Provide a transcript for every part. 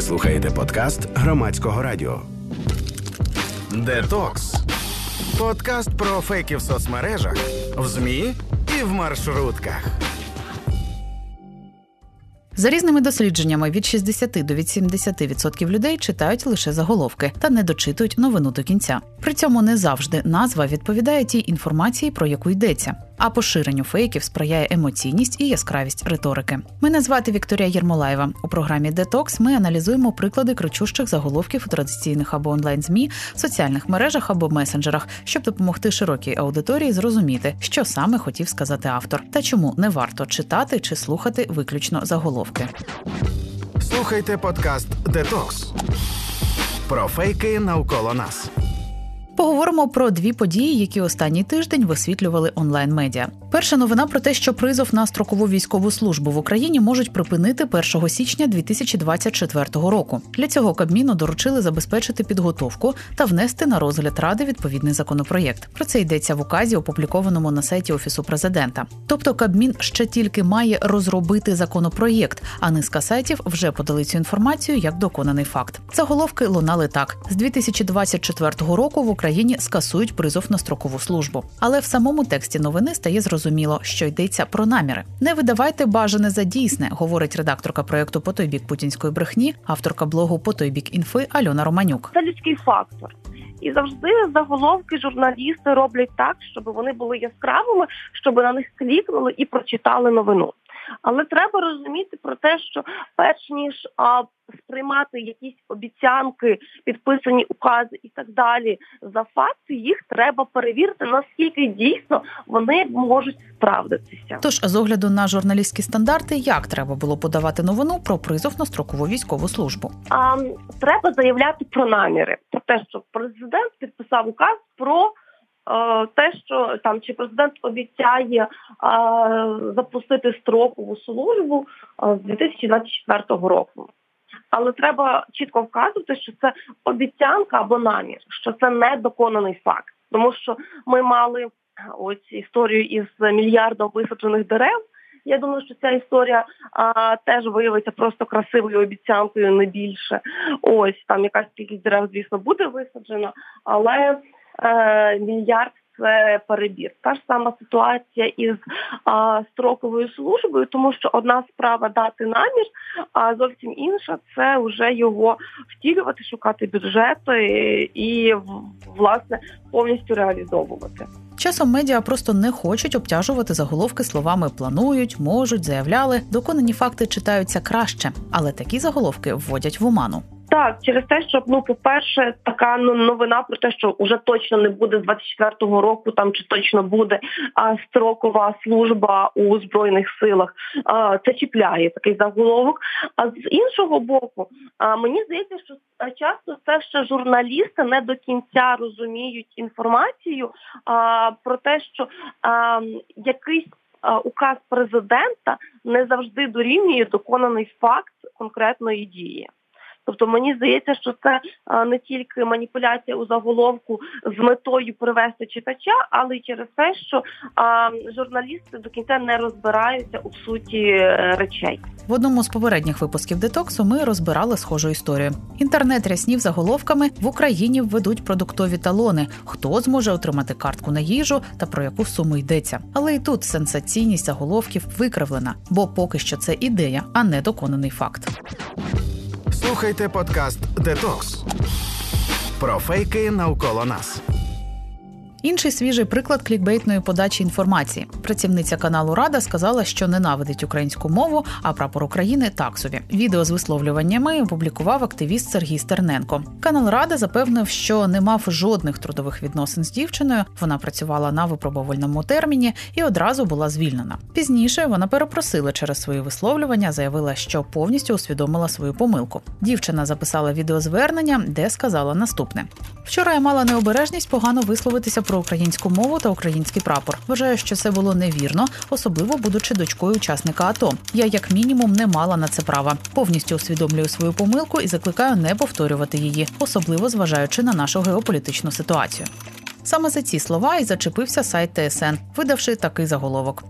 Ви слухаєте подкаст громадського радіо. Детокс. Подкаст про фейки в соцмережах, в ЗМІ і в маршрутках. За різними дослідженнями від 60 до 80% людей читають лише заголовки та не дочитують новину до кінця. При цьому не завжди назва відповідає тій інформації, про яку йдеться. А поширенню фейків сприяє емоційність і яскравість риторики. Мене звати Вікторія Єрмолаєва. У програмі Детокс ми аналізуємо приклади кричущих заголовків у традиційних або онлайн змі, соціальних мережах або месенджерах, щоб допомогти широкій аудиторії зрозуміти, що саме хотів сказати автор, та чому не варто читати чи слухати виключно заголовки. Слухайте подкаст Детокс про фейки навколо нас. Поговоримо про дві події, які останній тиждень висвітлювали онлайн медіа. Перша новина про те, що призов на строкову військову службу в Україні можуть припинити 1 січня 2024 року. Для цього Кабміну доручили забезпечити підготовку та внести на розгляд ради відповідний законопроєкт. Про це йдеться в указі, опублікованому на сайті офісу президента. Тобто Кабмін ще тільки має розробити законопроєкт, а низка сайтів вже подали цю інформацію як доконаний факт. Заголовки лунали так: з 2024 року в Україні скасують призов на строкову службу. Але в самому тексті новини стає зрозуміло, що йдеться про наміри. Не видавайте бажане за дійсне, говорить редакторка проєкту по той бік путінської брехні, авторка блогу по той бік інфи Альона Романюк. Це людський фактор. І завжди заголовки журналісти роблять так, щоб вони були яскравими, щоб на них клікнули і прочитали новину. Але треба розуміти про те, що перш ніж а, сприймати якісь обіцянки, підписані укази і так далі за факти, їх треба перевірити, наскільки дійсно вони можуть справдитися. Тож з огляду на журналістські стандарти, як треба було подавати новину про призов на строкову військову службу? А треба заявляти про наміри, про те, що президент підписав указ про. Е, те, що там чи президент обіцяє е, запустити строкову службу е, з 2024 року. Але треба чітко вказувати, що це обіцянка або намір, що це не доконаний факт, тому що ми мали ось історію із мільярдом висаджених дерев. Я думаю, що ця історія а, теж виявиться просто красивою обіцянкою, не більше. Ось там якась кількість дерев, звісно, буде висаджена, але мільярд це перебір. Та ж сама ситуація із а, строковою службою, тому що одна справа дати намір, а зовсім інша це вже його втілювати, шукати бюджети і власне повністю реалізовувати. Часом медіа просто не хочуть обтяжувати заголовки словами планують, можуть, заявляли. Доконані факти читаються краще, але такі заголовки вводять в оману. Так, через те, що ну, по-перше, така ну, новина про те, що вже точно не буде з 24-го року, там чи точно буде а, строкова служба у збройних силах. А, Це чіпляє такий заголовок. А з іншого боку, а, мені здається, що часто все ще журналісти не до кінця розуміють інформацію а, про те, що а, якийсь указ президента не завжди дорівнює доконаний факт конкретної дії. Тобто мені здається, що це не тільки маніпуляція у заголовку з метою привести читача, але й через те, що журналісти до кінця не розбираються у суті е, речей. В одному з попередніх випусків детоксу ми розбирали схожу історію. Інтернет ряснів заголовками в Україні введуть продуктові талони. Хто зможе отримати картку на їжу та про яку суму йдеться? Але і тут сенсаційність заголовків викривлена, бо поки що це ідея, а не доконаний факт. Слухайте подкаст Детокс про фейки навколо нас. Інший свіжий приклад клікбейтної подачі інформації. Працівниця каналу Рада сказала, що ненавидить українську мову, а прапор України так собі. Відео з висловлюваннями опублікував активіст Сергій Стерненко. Канал Рада запевнив, що не мав жодних трудових відносин з дівчиною. Вона працювала на випробувальному терміні і одразу була звільнена. Пізніше вона перепросила через свої висловлювання, заявила, що повністю усвідомила свою помилку. Дівчина записала відеозвернення, де сказала наступне: вчора я мала необережність погано висловитися про українську мову та український прапор. Вважаю, що це було невірно, особливо будучи дочкою учасника АТО. Я, як мінімум, не мала на це права. Повністю усвідомлюю свою помилку і закликаю не повторювати її, особливо зважаючи на нашу геополітичну ситуацію. Саме за ці слова і зачепився сайт ТСН, видавши такий заголовок.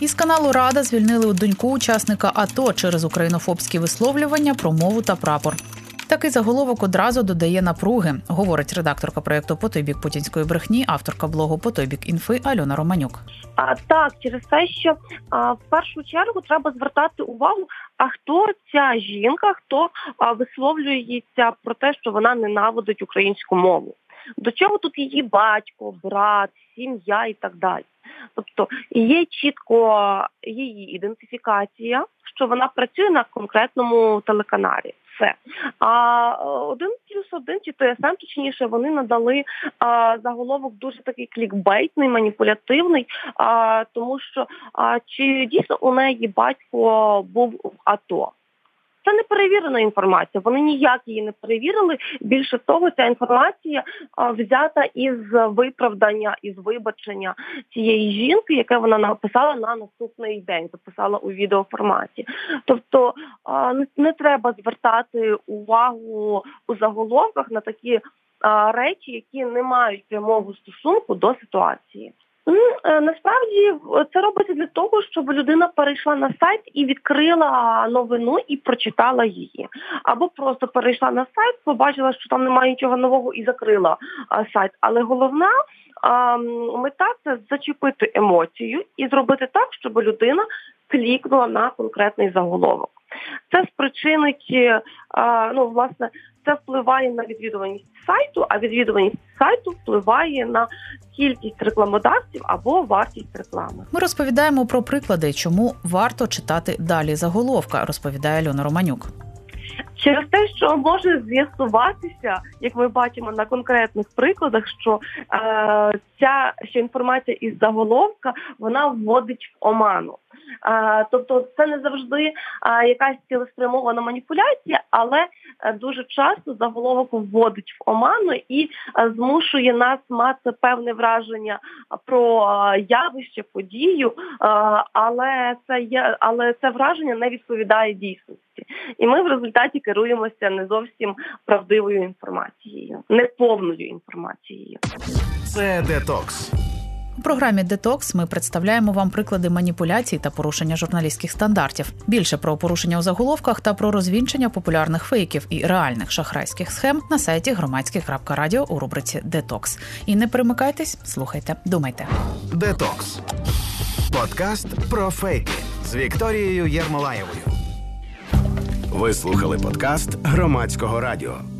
Із каналу Рада звільнили у доньку учасника АТО через українофобські висловлювання про мову та прапор. Такий заголовок одразу додає напруги, говорить редакторка проєкту «По той бік путінської брехні, авторка блогу «По той бік інфи Альона Романюк. А так, через те, що а, в першу чергу треба звертати увагу, а хто ця жінка, хто а, висловлюється про те, що вона ненавидить українську мову. До чого тут її батько, брат, сім'я і так далі. Тобто є чітко її ідентифікація, що вона працює на конкретному телеканалі. Все. А один плюс один чи ТСМ, точніше, вони надали а, заголовок дуже такий клікбейтний, маніпулятивний, а, тому що а, чи дійсно у неї батько був в АТО. Це не перевірена інформація. Вони ніяк її не перевірили. Більше того, ця інформація взята із виправдання, із вибачення цієї жінки, яке вона написала на наступний день, записала у відеоформаті. Тобто не, треба звертати увагу у заголовках на такі речі, які не мають прямого стосунку до ситуації. Е, насправді це робиться для того, щоб людина перейшла на сайт і відкрила новину і прочитала її, або просто перейшла на сайт, побачила, що там немає нічого нового і закрила сайт. Але головна мета це зачепити емоцію і зробити так, щоб людина клікнула на конкретний заголовок. Це спричинить, ну власне, це впливає на відвідуваність сайту, а відвідуваність сайту впливає на кількість рекламодавців або вартість реклами. Ми розповідаємо про приклади, чому варто читати далі заголовка, розповідає Альона Романюк. Через те, що може з'ясуватися, як ми бачимо на конкретних прикладах, що е, ця що інформація із заголовка вона вводить в оману. Тобто, це не завжди якась цілеспрямована маніпуляція, але е, дуже часто заголовок вводить в оману і е, змушує нас мати певне враження про е, явище, подію, але це є, але це враження не відповідає дійсності. І ми в результаті керуємося не зовсім правдивою інформацією, неповною інформацією. Це детокс. У програмі Детокс ми представляємо вам приклади маніпуляцій та порушення журналістських стандартів. Більше про порушення у заголовках та про розвінчення популярних фейків і реальних шахрайських схем на сайті громадське.радіо у рубриці Детокс. І не перемикайтесь, слухайте, думайте. Детокс подкаст про фейки з Вікторією Єрмолаєвою. Ви слухали подкаст громадського радіо.